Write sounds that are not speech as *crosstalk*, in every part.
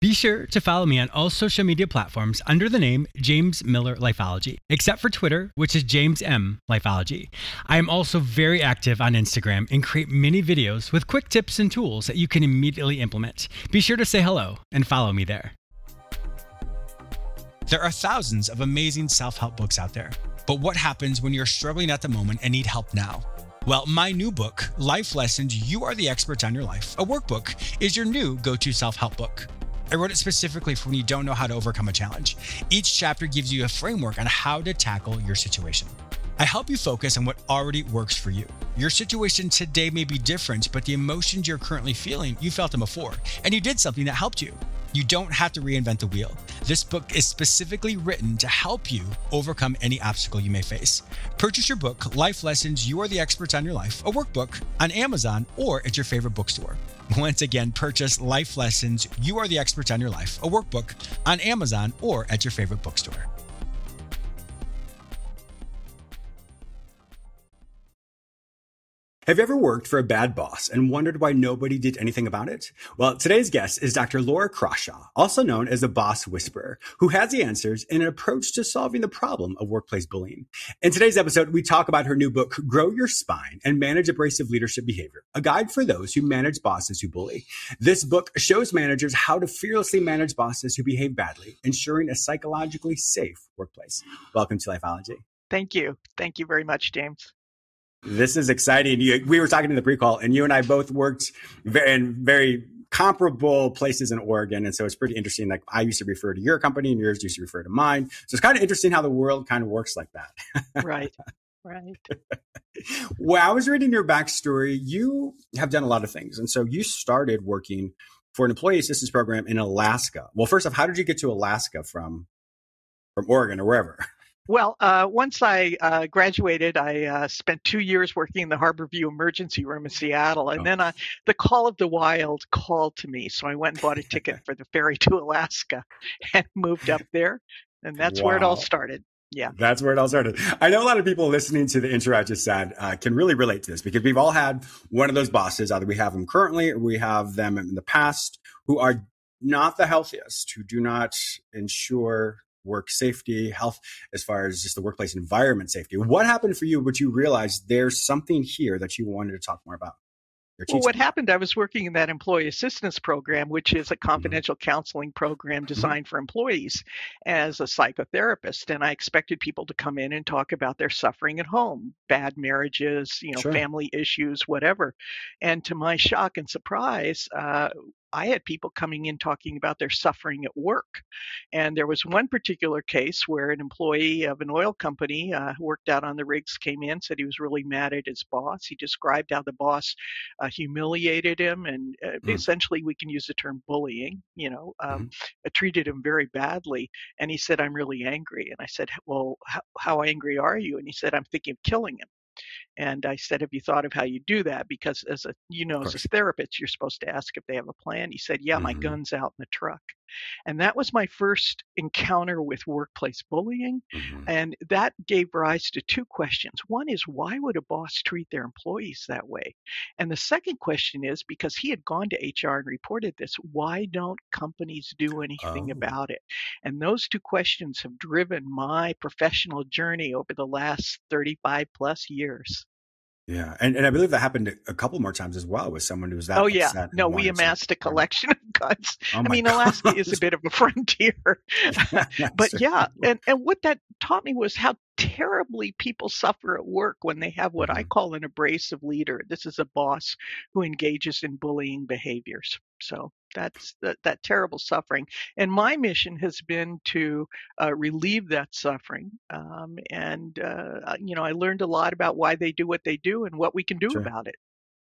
Be sure to follow me on all social media platforms under the name James Miller Lifeology, except for Twitter, which is James M Lifeology. I am also very active on Instagram and create many videos with quick tips and tools that you can immediately implement. Be sure to say hello and follow me there. There are thousands of amazing self help books out there, but what happens when you're struggling at the moment and need help now? Well, my new book, Life Lessons You Are the Experts on Your Life, a workbook, is your new go to self help book. I wrote it specifically for when you don't know how to overcome a challenge. Each chapter gives you a framework on how to tackle your situation. I help you focus on what already works for you. Your situation today may be different, but the emotions you're currently feeling, you felt them before, and you did something that helped you. You don't have to reinvent the wheel. This book is specifically written to help you overcome any obstacle you may face. Purchase your book, Life Lessons You Are the Experts on Your Life, a workbook, on Amazon or at your favorite bookstore. Once again, purchase Life Lessons You Are the Experts on Your Life, a workbook, on Amazon or at your favorite bookstore. Have you ever worked for a bad boss and wondered why nobody did anything about it? Well, today's guest is Dr. Laura Crawshaw, also known as the Boss Whisperer, who has the answers and an approach to solving the problem of workplace bullying. In today's episode, we talk about her new book, Grow Your Spine and Manage Abrasive Leadership Behavior, a guide for those who manage bosses who bully. This book shows managers how to fearlessly manage bosses who behave badly, ensuring a psychologically safe workplace. Welcome to Lifeology. Thank you. Thank you very much, James. This is exciting. You, we were talking in the pre-call, and you and I both worked very, in very comparable places in Oregon, and so it's pretty interesting. Like I used to refer to your company, and yours used to refer to mine. So it's kind of interesting how the world kind of works like that. right. *laughs* Right. well, I was reading your backstory. You have done a lot of things, and so you started working for an employee assistance program in Alaska. Well, first off, how did you get to Alaska from from Oregon or wherever? Well, uh, once I uh, graduated, I uh, spent two years working in the Harborview Emergency Room in Seattle, and oh. then uh, the Call of the Wild called to me, so I went and bought a ticket *laughs* for the ferry to Alaska *laughs* and moved up there, and that's wow. where it all started. Yeah, that's where it all started. I know a lot of people listening to the intro I just said uh, can really relate to this because we've all had one of those bosses. Either we have them currently or we have them in the past who are not the healthiest, who do not ensure work safety, health, as far as just the workplace environment safety. What happened for you, but you realized there's something here that you wanted to talk more about? Well, what happened, I was working in that employee assistance program, which is a mm-hmm. confidential mm-hmm. counseling program mm-hmm. designed for employees as a psychotherapist. And I expected people to come in and talk about their suffering at home, bad marriages, you know, sure. family issues, whatever. And to my shock and surprise, uh, I had people coming in talking about their suffering at work. And there was one particular case where an employee of an oil company uh, who worked out on the rigs came in, said he was really mad at his boss. He described how the boss uh, humiliated him and uh, mm. essentially, we can use the term bullying, you know, um, mm. treated him very badly. And he said, I'm really angry. And I said, Well, how, how angry are you? And he said, I'm thinking of killing him. And I said, Have you thought of how you do that? Because as a you know, as a therapist, you're supposed to ask if they have a plan. He said, Yeah, mm-hmm. my gun's out in the truck. And that was my first encounter with workplace bullying. Mm-hmm. And that gave rise to two questions. One is, why would a boss treat their employees that way? And the second question is, because he had gone to HR and reported this, why don't companies do anything oh. about it? And those two questions have driven my professional journey over the last 35 plus years. Yeah, and, and I believe that happened a couple more times as well with someone who was that. Oh yeah, no, we amassed a collection of guns. Oh I mean, *laughs* God. Alaska is a bit of a *laughs* frontier, *laughs* but yeah, and and what that taught me was how terribly people suffer at work when they have what mm-hmm. I call an abrasive leader. This is a boss who engages in bullying behaviors. So that's that, that terrible suffering. And my mission has been to uh, relieve that suffering. Um, and, uh, you know, I learned a lot about why they do what they do and what we can do sure. about it.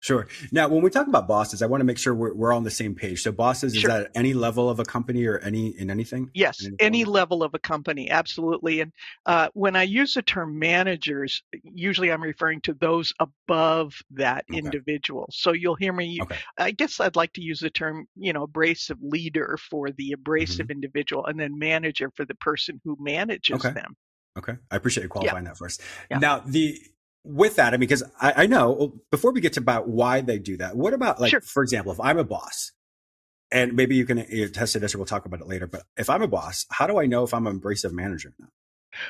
Sure. Now, when we talk about bosses, I want to make sure we're, we're on the same page. So, bosses sure. is that any level of a company or any in anything? Yes, any, any level of a company, absolutely. And uh, when I use the term managers, usually I'm referring to those above that okay. individual. So you'll hear me. Okay. I guess I'd like to use the term, you know, abrasive leader for the abrasive mm-hmm. individual, and then manager for the person who manages okay. them. Okay, I appreciate you qualifying yeah. that first. Yeah. Now, the with that, I mean, because I, I, know before we get to about why they do that, what about like, sure. for example, if I'm a boss, and maybe you can you test this or we'll talk about it later, but if I'm a boss, how do I know if I'm an abrasive manager or not?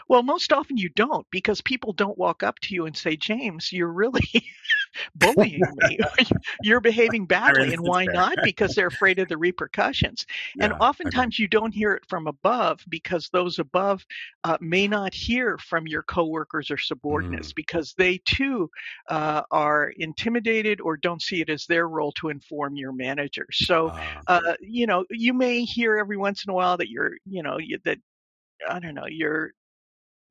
Well, most often you don't because people don't walk up to you and say, James, you're really *laughs* bullying me. *laughs* *laughs* you're behaving badly. and why not? Because they're afraid of the repercussions. Yeah, and oftentimes you don't hear it from above because those above uh, may not hear from your coworkers or subordinates mm. because they too uh, are intimidated or don't see it as their role to inform your manager. So, uh, you know, you may hear every once in a while that you're, you know, you, that I don't know, you're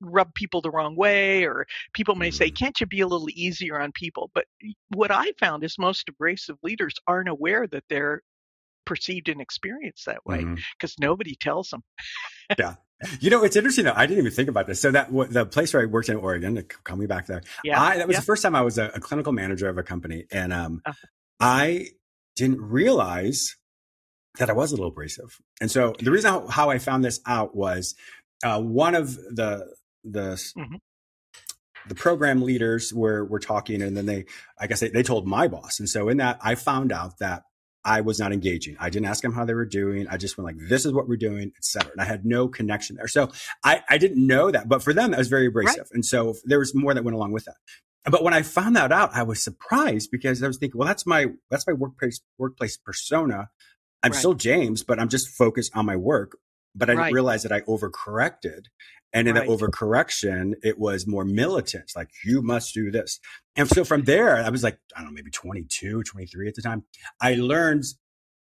rub people the wrong way or people may say mm-hmm. can't you be a little easier on people but what i found is most abrasive leaders aren't aware that they're perceived and experienced that way because mm-hmm. nobody tells them yeah you know it's interesting though i didn't even think about this so that the place where i worked in oregon coming back there yeah I, that was yeah. the first time i was a, a, clinical manager of a company and um, uh-huh. i didn't realize that i was a little abrasive and so the reason how, how i found this out was uh, one of the the mm-hmm. the program leaders were were talking, and then they, I guess they, they told my boss, and so in that I found out that I was not engaging. I didn't ask them how they were doing. I just went like, this is what we're doing, et cetera. And I had no connection there. So I, I didn't know that, but for them, that was very abrasive. Right. And so there was more that went along with that. But when I found that out, I was surprised because I was thinking, well, that's my, that's my workplace, workplace persona. I'm right. still James, but I'm just focused on my work. But I right. didn't realize that I overcorrected and in right. the overcorrection, it was more militant, like, you must do this. And so from there, I was like, I don't know, maybe 22, 23 at the time. I learned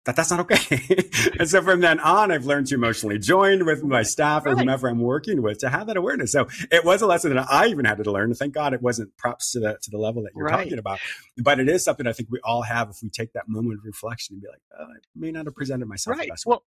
that that's not okay. *laughs* and so from then on, I've learned to emotionally join with my staff or whomever I'm working with to have that awareness. So it was a lesson that I even had to learn. Thank God it wasn't props to the, to the level that you're right. talking about, but it is something I think we all have if we take that moment of reflection and be like, oh, I may not have presented myself right. the best well, way.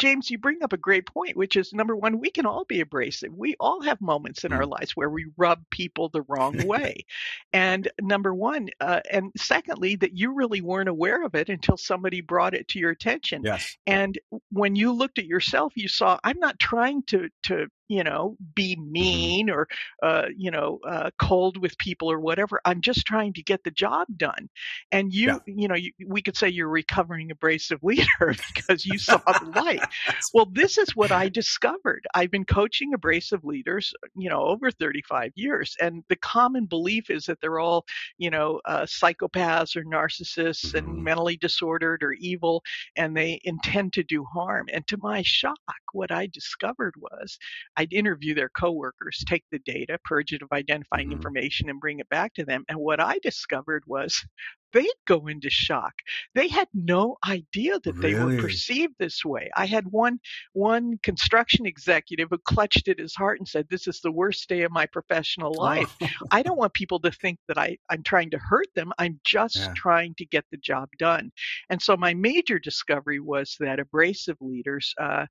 James, you bring up a great point, which is number one, we can all be abrasive. We all have moments in our mm. lives where we rub people the wrong *laughs* way. and number one, uh, and secondly, that you really weren't aware of it until somebody brought it to your attention. Yes. And when you looked at yourself, you saw, I'm not trying to, to you know, be mm-hmm. mean or, uh, you know, uh, cold with people or whatever. I'm just trying to get the job done. And you, yeah. you know, you, we could say you're recovering abrasive *laughs* leader because you saw the light. *laughs* well, this is what I discovered. I've been coaching abrasive leaders, you know, over 35 years. And the common belief is that they're all, you know, uh, psychopaths or narcissists mm-hmm. and mentally disordered or evil, and they intend to do harm. And to my shock, what I discovered was I'd interview their coworkers, take the data, purge it of identifying mm-hmm. information, and bring it back to them. And what I discovered was they'd go into shock. They had no idea that really? they were perceived this way. I had one one construction executive who clutched at his heart and said, "This is the worst day of my professional life. Oh. I don't want people to think that I I'm trying to hurt them. I'm just yeah. trying to get the job done." And so my major discovery was that abrasive leaders uh,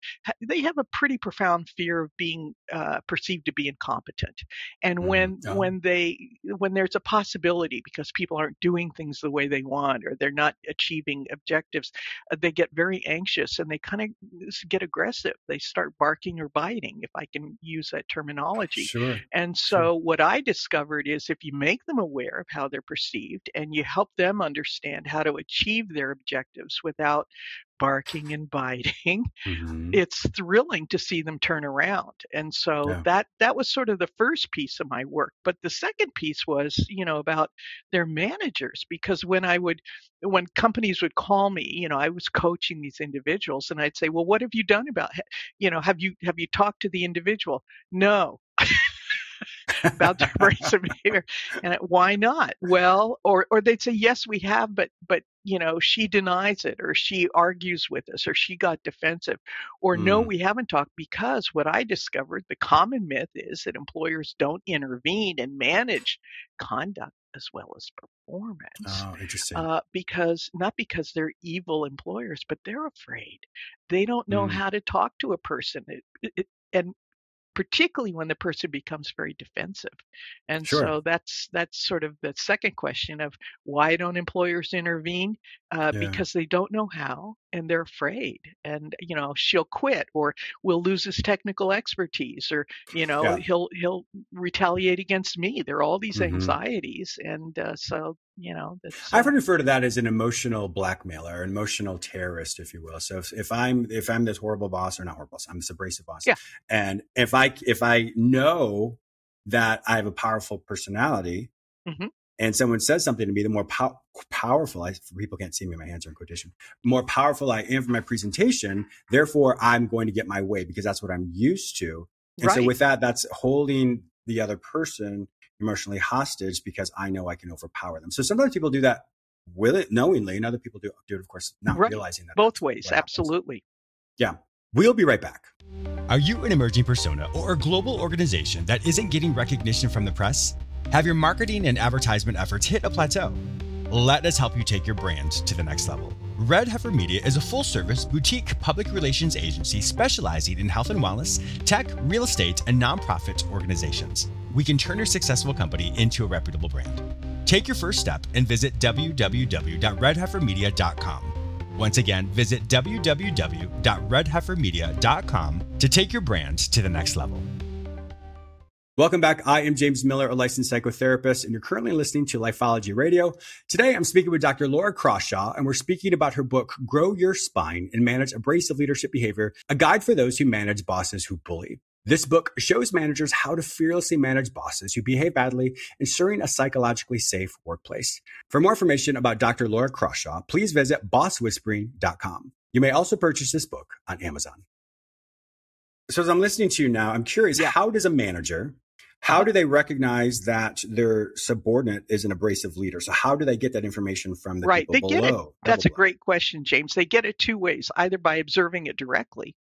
they have a pretty profound fear of being uh, perceived to be incompetent, and mm. when oh. when they when there's a possibility because people aren't doing things the the way they want or they're not achieving objectives, uh, they get very anxious and they kind of get aggressive. They start barking or biting, if I can use that terminology. Sure. And so, sure. what I discovered is if you make them aware of how they're perceived and you help them understand how to achieve their objectives without barking and biting *laughs* mm-hmm. it's thrilling to see them turn around and so yeah. that that was sort of the first piece of my work but the second piece was you know about their managers because when i would when companies would call me you know i was coaching these individuals and i'd say well what have you done about it you know have you have you talked to the individual no *laughs* about their abrasive *laughs* behavior. And why not? Well, or or they'd say yes, we have, but but you know she denies it, or she argues with us, or she got defensive, or mm. no, we haven't talked because what I discovered, the common myth is that employers don't intervene and manage conduct as well as performance. Oh, interesting. Uh, because not because they're evil employers, but they're afraid. They don't know mm. how to talk to a person. It, it, and particularly when the person becomes very defensive. And sure. so that's that's sort of the second question of why don't employers intervene? Uh, yeah. Because they don't know how and they're afraid. And you know she'll quit or we'll lose his technical expertise or you know yeah. he'll he'll retaliate against me. There are all these mm-hmm. anxieties, and uh, so you know i've heard refer to that as an emotional blackmailer emotional terrorist if you will so if, if i'm if i'm this horrible boss or not horrible boss i'm this abrasive boss yeah. and if i if i know that i have a powerful personality mm-hmm. and someone says something to me the more pow- powerful i people can't see me my hands are in quotation more powerful i am for my presentation therefore i'm going to get my way because that's what i'm used to and right. so with that that's holding the other person emotionally hostage because I know I can overpower them. So sometimes people do that will it knowingly, and other people do, do it, of course, not right. realizing that. Both ways, absolutely. Yeah. We'll be right back. Are you an emerging persona or a global organization that isn't getting recognition from the press? Have your marketing and advertisement efforts hit a plateau? Let us help you take your brand to the next level. Red Heifer Media is a full service boutique public relations agency specializing in health and wellness, tech, real estate, and nonprofit organizations we can turn your successful company into a reputable brand. Take your first step and visit www.redheifermedia.com. Once again, visit www.redheifermedia.com to take your brand to the next level. Welcome back. I am James Miller, a licensed psychotherapist, and you're currently listening to Lifeology Radio. Today, I'm speaking with Dr. Laura Crawshaw, and we're speaking about her book, Grow Your Spine and Manage Abrasive Leadership Behavior, a guide for those who manage bosses who bully. This book shows managers how to fearlessly manage bosses who behave badly, ensuring a psychologically safe workplace. For more information about Dr. Laura Crawshaw, please visit bosswhispering.com. You may also purchase this book on Amazon. So as I'm listening to you now, I'm curious, yeah. how does a manager, how uh-huh. do they recognize that their subordinate is an abrasive leader? So how do they get that information from the right. people they below? Get it. That's a great question, James. They get it two ways, either by observing it directly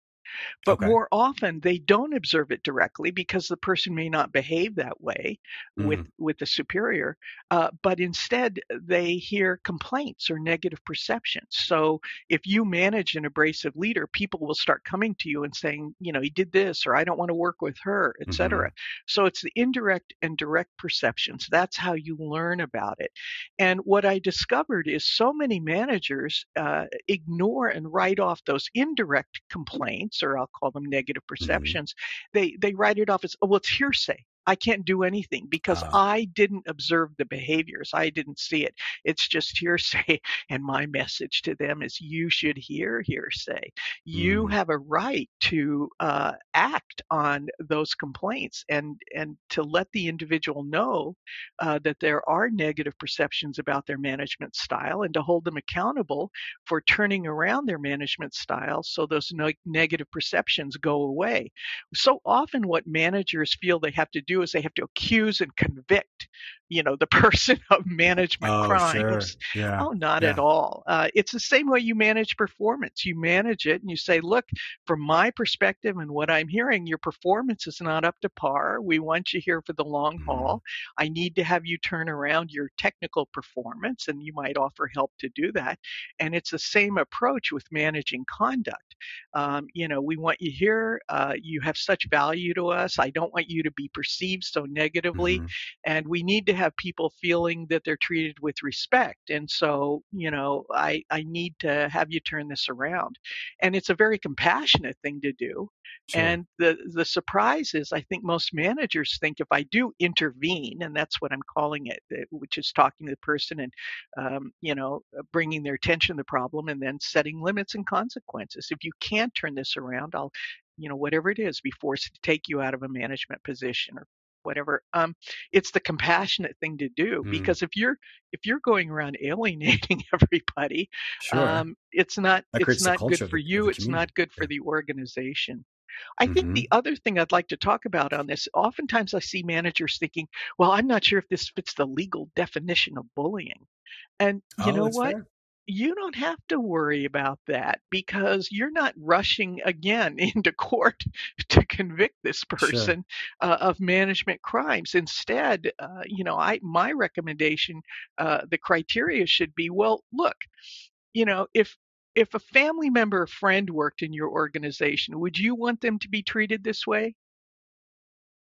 but okay. more often they don't observe it directly because the person may not behave that way mm-hmm. with with the superior. Uh, but instead they hear complaints or negative perceptions. So if you manage an abrasive leader, people will start coming to you and saying, you know, he did this, or I don't want to work with her, etc. Mm-hmm. So it's the indirect and direct perceptions. That's how you learn about it. And what I discovered is so many managers uh, ignore and write off those indirect complaints or I'll call them negative mm-hmm. perceptions, mm-hmm. they they write it off as oh well it's hearsay. I can't do anything because uh, I didn't observe the behaviors. I didn't see it. It's just hearsay. *laughs* And my message to them is you should hear hearsay. You mm. have a right to uh, act on those complaints and, and to let the individual know uh, that there are negative perceptions about their management style and to hold them accountable for turning around their management style so those no- negative perceptions go away. So often, what managers feel they have to do is they have to accuse and convict you know the *laughs* person of management oh, crimes. sure. yeah. oh not yeah. at all. Uh, it's the same way you manage performance. You manage it and you say look from my perspective and what i'm hearing your performance is not up to par. We want you here for the long mm-hmm. haul. I need to have you turn around your technical performance and you might offer help to do that. And it's the same approach with managing conduct. Um, you know we want you here. Uh, you have such value to us. I don't want you to be perceived so negatively mm-hmm. and we need to have people feeling that they're treated with respect. And so, you know, I, I need to have you turn this around. And it's a very compassionate thing to do. Sure. And the, the surprise is, I think most managers think if I do intervene, and that's what I'm calling it, eh, which is talking to the person and, um, you know, uh, bringing their attention to the problem and then setting limits and consequences. If you can't turn this around, I'll you know whatever it is be forced to take you out of a management position or whatever um, it's the compassionate thing to do mm. because if you're if you're going around alienating *laughs* everybody sure. um, it's not that it's not good for you it's not good for the organization I think mm-hmm. the other thing I'd like to talk about on this, oftentimes I see managers thinking, well, I'm not sure if this fits the legal definition of bullying. And you oh, know what? Fair you don't have to worry about that because you're not rushing again *laughs* into court to convict this person sure. uh, of management crimes. Instead, uh, you know, I my recommendation, uh, the criteria should be, well, look, you know, if if a family member or friend worked in your organization, would you want them to be treated this way?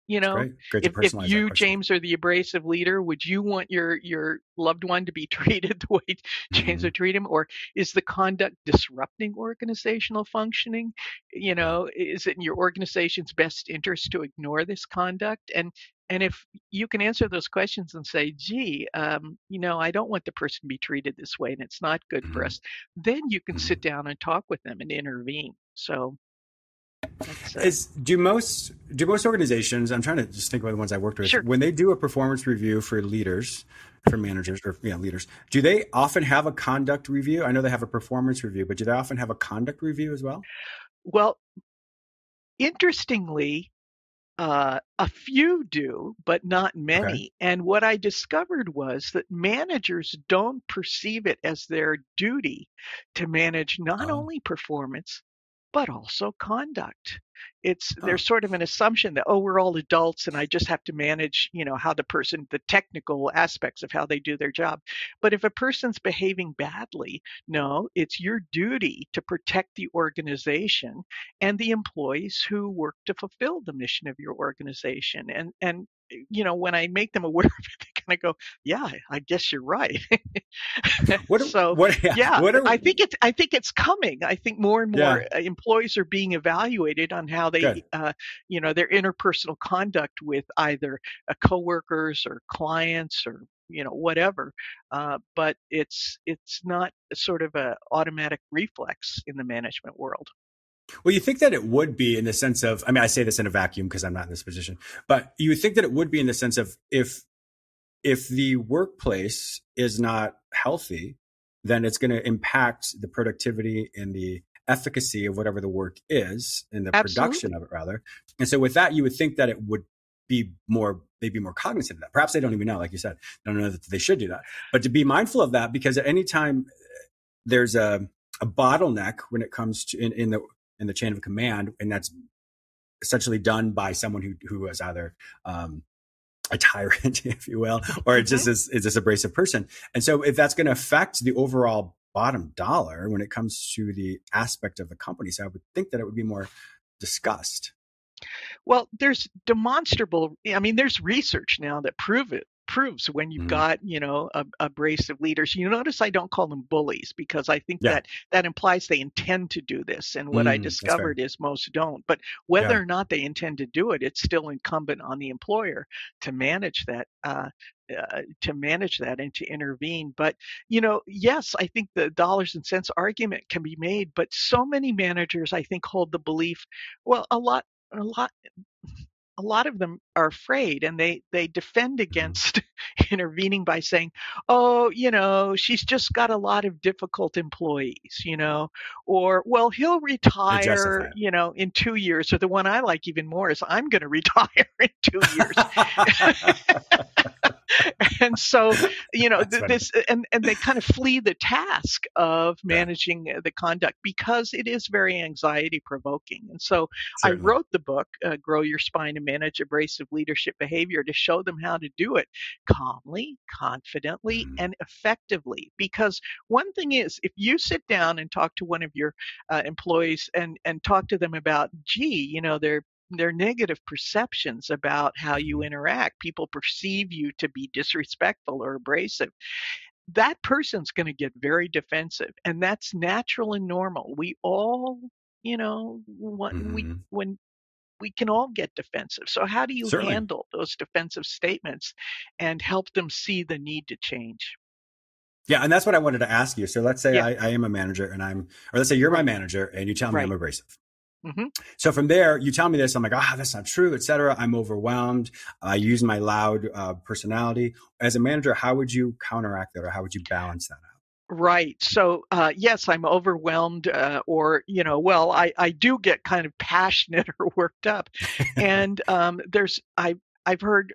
You know, great. Great if, if you, James, are the abrasive leader, would you want your your loved one to be *laughs* treated the way James mm-hmm. would treat him, or is the conduct disrupting organizational functioning? You know, is it in your organization's best interest to ignore this conduct? And and if you can answer those questions and say, gee, um, you know, I don't want the person to be treated this way and it's not good mm-hmm. for us, then you can mm-hmm. sit down and talk with them and intervene. So is do most do most organizations? I'm trying to just think about the ones I worked with. Sure. When they do a performance review for leaders, for managers or yeah leaders, do they often have a conduct review? I know they have a performance review, but do they often have a conduct review as well? Well, interestingly, uh, a few do, but not many. Okay. And what I discovered was that managers don't perceive it as their duty to manage not oh. only performance, but also conduct. It's oh. there's sort of an assumption that oh we're all adults and I just have to manage you know how the person the technical aspects of how they do their job. But if a person's behaving badly, no, it's your duty to protect the organization and the employees who work to fulfill the mission of your organization. And and you know, when I make them aware *laughs* of it, they kind of go, "Yeah, I guess you're right." *laughs* what, *laughs* so, what, yeah, what are, I think it's I think it's coming. I think more and more yeah. employees are being evaluated on how they, uh, you know, their interpersonal conduct with either uh, coworkers or clients or you know whatever. Uh, but it's it's not sort of a automatic reflex in the management world. Well, you think that it would be in the sense of, I mean, I say this in a vacuum because I'm not in this position, but you would think that it would be in the sense of if, if the workplace is not healthy, then it's going to impact the productivity and the efficacy of whatever the work is and the Absolutely. production of it rather. And so with that, you would think that it would be more, they'd be more cognizant of that. Perhaps they don't even know, like you said, don't know that they should do that, but to be mindful of that because at any time there's a, a bottleneck when it comes to in, in the in the chain of command, and that's essentially done by someone who who is either um, a tyrant, *laughs* if you will, or just is, is this abrasive person. And so, if that's going to affect the overall bottom dollar when it comes to the aspect of the company, so I would think that it would be more discussed. Well, there's demonstrable. I mean, there's research now that prove it proves when you've mm-hmm. got you know a, abrasive leaders you notice i don't call them bullies because i think yeah. that that implies they intend to do this and what mm, i discovered is most don't but whether yeah. or not they intend to do it it's still incumbent on the employer to manage that uh, uh, to manage that and to intervene. But, you know, yes, I think the dollars and cents argument can be made, but so many managers, I think, hold the belief, well, a lot, a lot, a lot of them are afraid and they they defend mm-hmm. against *laughs* intervening by saying oh you know she's just got a lot of difficult employees you know or well he'll retire you know in 2 years or the one I like even more is I'm going *laughs* to retire in 2 years *laughs* *laughs* and so you know th- this and and they kind of flee the task of managing yeah. the conduct because it is very anxiety provoking and so Certainly. i wrote the book uh, grow your spine and manage abrasive leadership behavior to show them how to do it calmly confidently mm-hmm. and effectively because one thing is if you sit down and talk to one of your uh, employees and and talk to them about gee you know they're their negative perceptions about how you interact. People perceive you to be disrespectful or abrasive. That person's going to get very defensive, and that's natural and normal. We all, you know, when mm-hmm. we when we can all get defensive. So how do you Certainly. handle those defensive statements and help them see the need to change? Yeah, and that's what I wanted to ask you. So let's say yeah. I, I, am a manager and I'm, or let's say you're my manager and you tell me right. I'm abrasive. Mm-hmm. So from there, you tell me this, I'm like, ah, oh, that's not true, etc. I'm overwhelmed. I use my loud uh, personality. As a manager, how would you counteract that, or how would you balance that out? Right. So, uh, yes, I'm overwhelmed, uh, or, you know, well, I, I do get kind of *laughs* passionate or worked up. *laughs* And um, there's, I, I've heard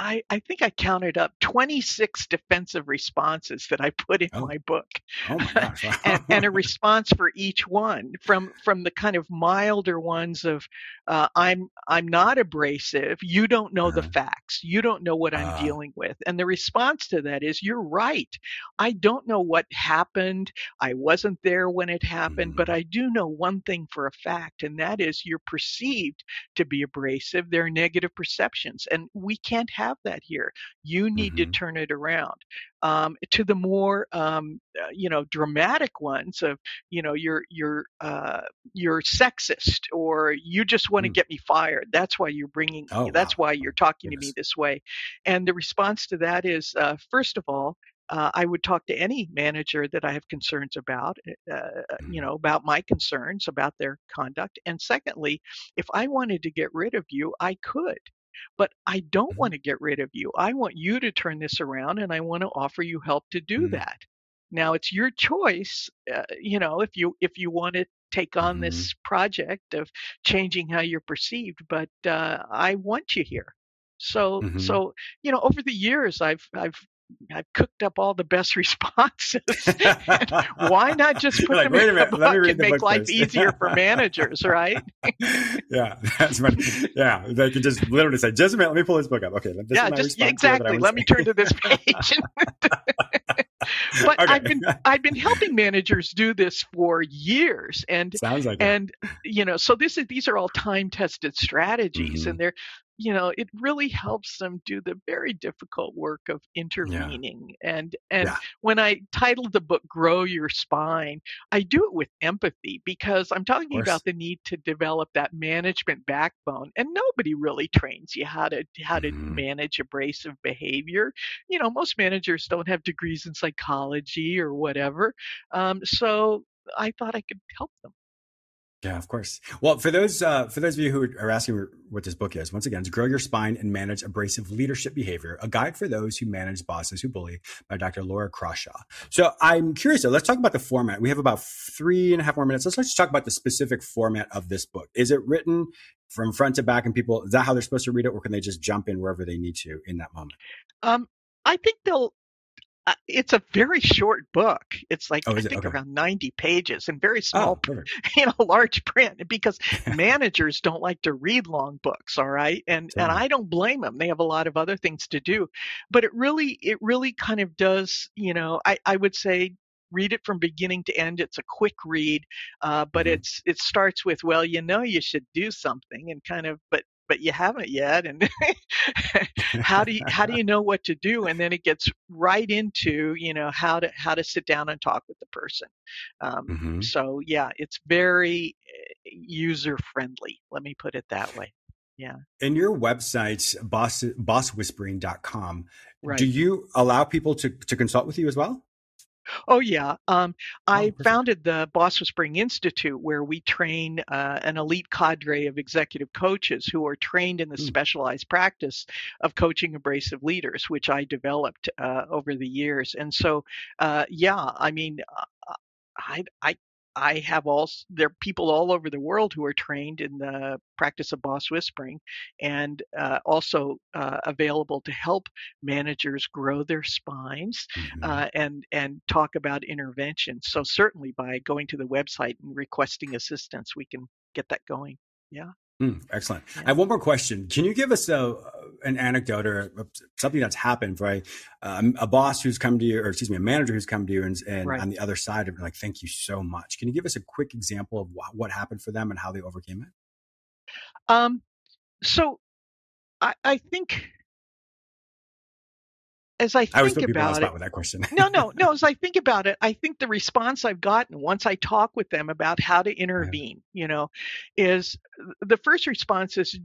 I, I think I counted up 26 defensive responses that I put in Oh, my book. oh my *laughs* gosh. and, and a *laughs* response for each one from from the kind of milder ones of uh, I'm I'm not abrasive. You don't know the Uh-huh. facts. You don't know what I'm Ah. dealing with. And the response to that is you're right. I don't know what happened. I wasn't there when it happened, but Mhm. I do know one thing for a fact, and that is you're perceived to be abrasive. There are negative perceptions, and we can't have that here. You need to Mhm. turn it around. Um, to the more, um, uh, you know, dramatic ones of, you know, you're you're uh, you're sexist, or you just want to Mm. get me fired. That's why you're bringing. Oh, that's wow. why you're talking to me this way. And the response to that is, uh, first of all. Uh, I would talk to any manager that I have concerns about, uh, you Mm. know, about my concerns about their conduct. And secondly, if I wanted to get rid of you, I could. But I don't Mhm. want to get rid of you. I want you to turn this around and I want to offer you help to do Mm. that. Now it's your choice, uh, you know, if you if you want to take on Mhm. this project of changing how you're perceived, but uh, I want you here. So Mhm. so you know, over the years I've I've I've cooked up all the best *laughs* responses. why not *laughs* just put like, them in a minute, me book and the make book life easier for *laughs* managers, right? yeah, that's funny. Yeah, they can just literally say, just a minute, let me pull this book up. Okay, this yeah, just yeah, response here that I exactly. Let me turn to this page. but Okay. I've been I've been helping managers do this for years, and Sounds like it. and you know, so this is these are all time tested strategies, Mhm. and they're you know, it really helps them do the very difficult work of intervening. And and Yeah. when I titled the book "Grow Your Spine," I do it with empathy because I'm talking about the need to develop that management backbone, and nobody really trains you how to how to Mhm. manage abrasive behavior. You know, most managers don't have degrees in psychology or whatever. Um, so I thought I could help them. Yeah, of course. Well, for those uh, for those of you who are asking what this book is, once again, it's "Grow Your Spine and Manage Abrasive Leadership Behavior: A Guide for Those Who Manage Bosses Who Bully" by Dr. Laura Crawshaw. So, I'm curious. Though, let's talk about the format. We have about three and a half more minutes. Let's just talk about the specific format of this book. Is it written from front to back, and people is that how they're supposed to read it, or can they just jump in wherever they need to in that moment? Um, I think they'll. Uh, it's a very short book. It's like Oh, I think Okay. around ninety pages and very Oh, small, perfect. *laughs* you know, large print because *laughs* managers don't like to read long books. All right, and and I don't blame them. They have a lot of other things to do, but it really it really kind of does. You know, I I would say read it from beginning to end. It's a quick read, uh, but Mhm. it's it starts with well, you know, you should do something, and kind of but but you haven't yet, and *laughs* how do you how do *laughs* you know what to do? And then it gets right into you know how to how to sit down and talk with the person. Um, Mhm. so yeah it's very user friendly let me put it that way. Yeah. And your website, boss, bosswhispering.com, right do you allow people to, to consult with you as well? Oh yeah, um, I perfect. founded the Boss Whispering Institute, where we train uh, an elite cadre of executive coaches who are trained in the Hmm. specialized practice of coaching abrasive leaders, which I developed uh, over the years. And so, uh, yeah, I mean, uh, I, I, I have all there are people all over the world who are trained in the practice of boss whispering, and uh, also uh, available to help managers grow their spines Mhm. uh, and and talk about intervention. So certainly by going to the website and requesting assistance, we can get that going. Yeah. Mm, excellent. Yeah. I have one more question. Can you give us a an anecdote or something that's happened for a, um, a boss who's come to you, or excuse me, a manager who's come to you, and, and Right. on the other side of like, thank you so much. Can you give us a quick example of wh- what happened for them and how they overcame it? Um. So I I think as I I think put people on the about it. with that question. No, no, *laughs* no. As I think about it, I think the response I've gotten once I talk with them about how to intervene, you know, is the first response is,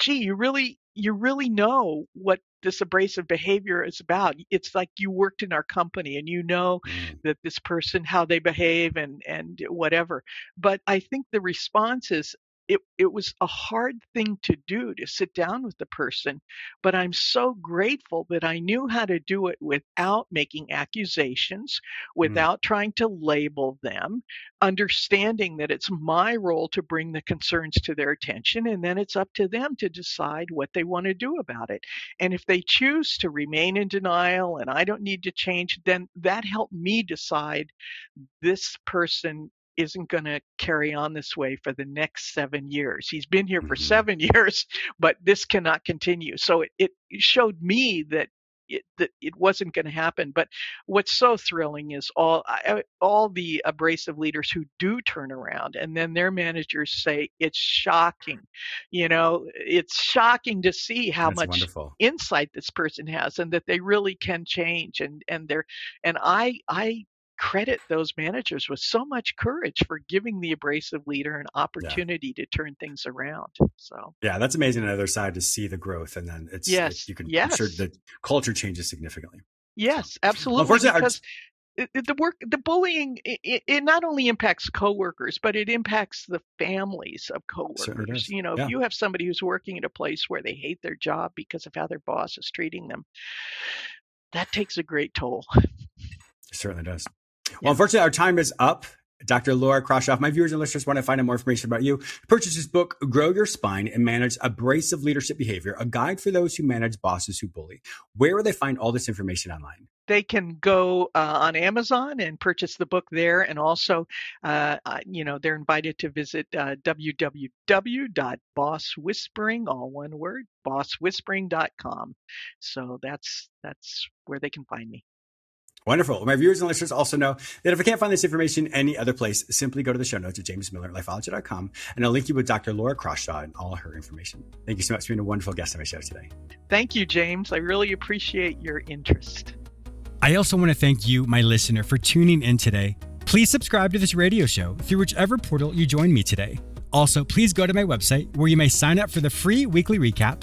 gee, you really, you really know what this abrasive behavior is about. It's like you worked in our company and you know Mm, that this person, how they behave and, and whatever. But I think the response is, it, it was a hard thing to do to sit down with the person, but I'm so grateful that I knew how to do it without making accusations, without mm. trying to label them, understanding that it's my role to bring the concerns to their attention, and then it's up to them to decide what they want to do about it. And if they choose to remain in denial and I don't need to change, then that helped me decide this person isn't going to carry on this way for the next seven years. He's been here for mm-hmm. seven *laughs* years, but this cannot continue. So it, it showed me that it, that it wasn't going to happen. But what's so thrilling is all all the abrasive leaders who do turn around, and then their managers say it's shocking. You know, it's shocking to see how That's much wonderful. insight this person has, and that they really can change. And and they're and I I credit those managers with so much courage for giving the abrasive leader an opportunity yeah. to turn things around. So yeah, that's amazing on the other side to see the growth, and then it's yes, you can yes. I'm sure the culture changes significantly. Yes, so, absolutely. Well, because the work, the bullying, it, it, not only impacts coworkers, but it impacts the families of coworkers. You know, yeah. if you have somebody who's working at a place where they hate their job because of how their boss is treating them, that takes a great toll. It certainly does. Well, unfortunately, our time is up. Dr. Laura Crawshaw, my viewers and listeners want to find out more information about you. Purchase this book, Grow Your Spine and Manage Abrasive Leadership Behavior, a guide for those who manage bosses who bully. Where will they find all this information online? They can go uh, on Amazon and purchase the book there. And also, uh, you know, they're invited to visit uh, www.bosswhispering, all one word, bosswhispering.com. So that's, that's where they can find me. Wonderful. My viewers and listeners also know that if I can't find this information any other place, simply go to the show notes at jamesmillerlifeology.com and I'll link you with Dr. Laura Crawshaw and all her information. Thank you so much for being a wonderful guest on my show today. Thank you, James. I really appreciate your interest. I also want to thank you, my listener, for tuning in today. Please subscribe to this radio show through whichever portal you join me today. Also, please go to my website where you may sign up for the free weekly recap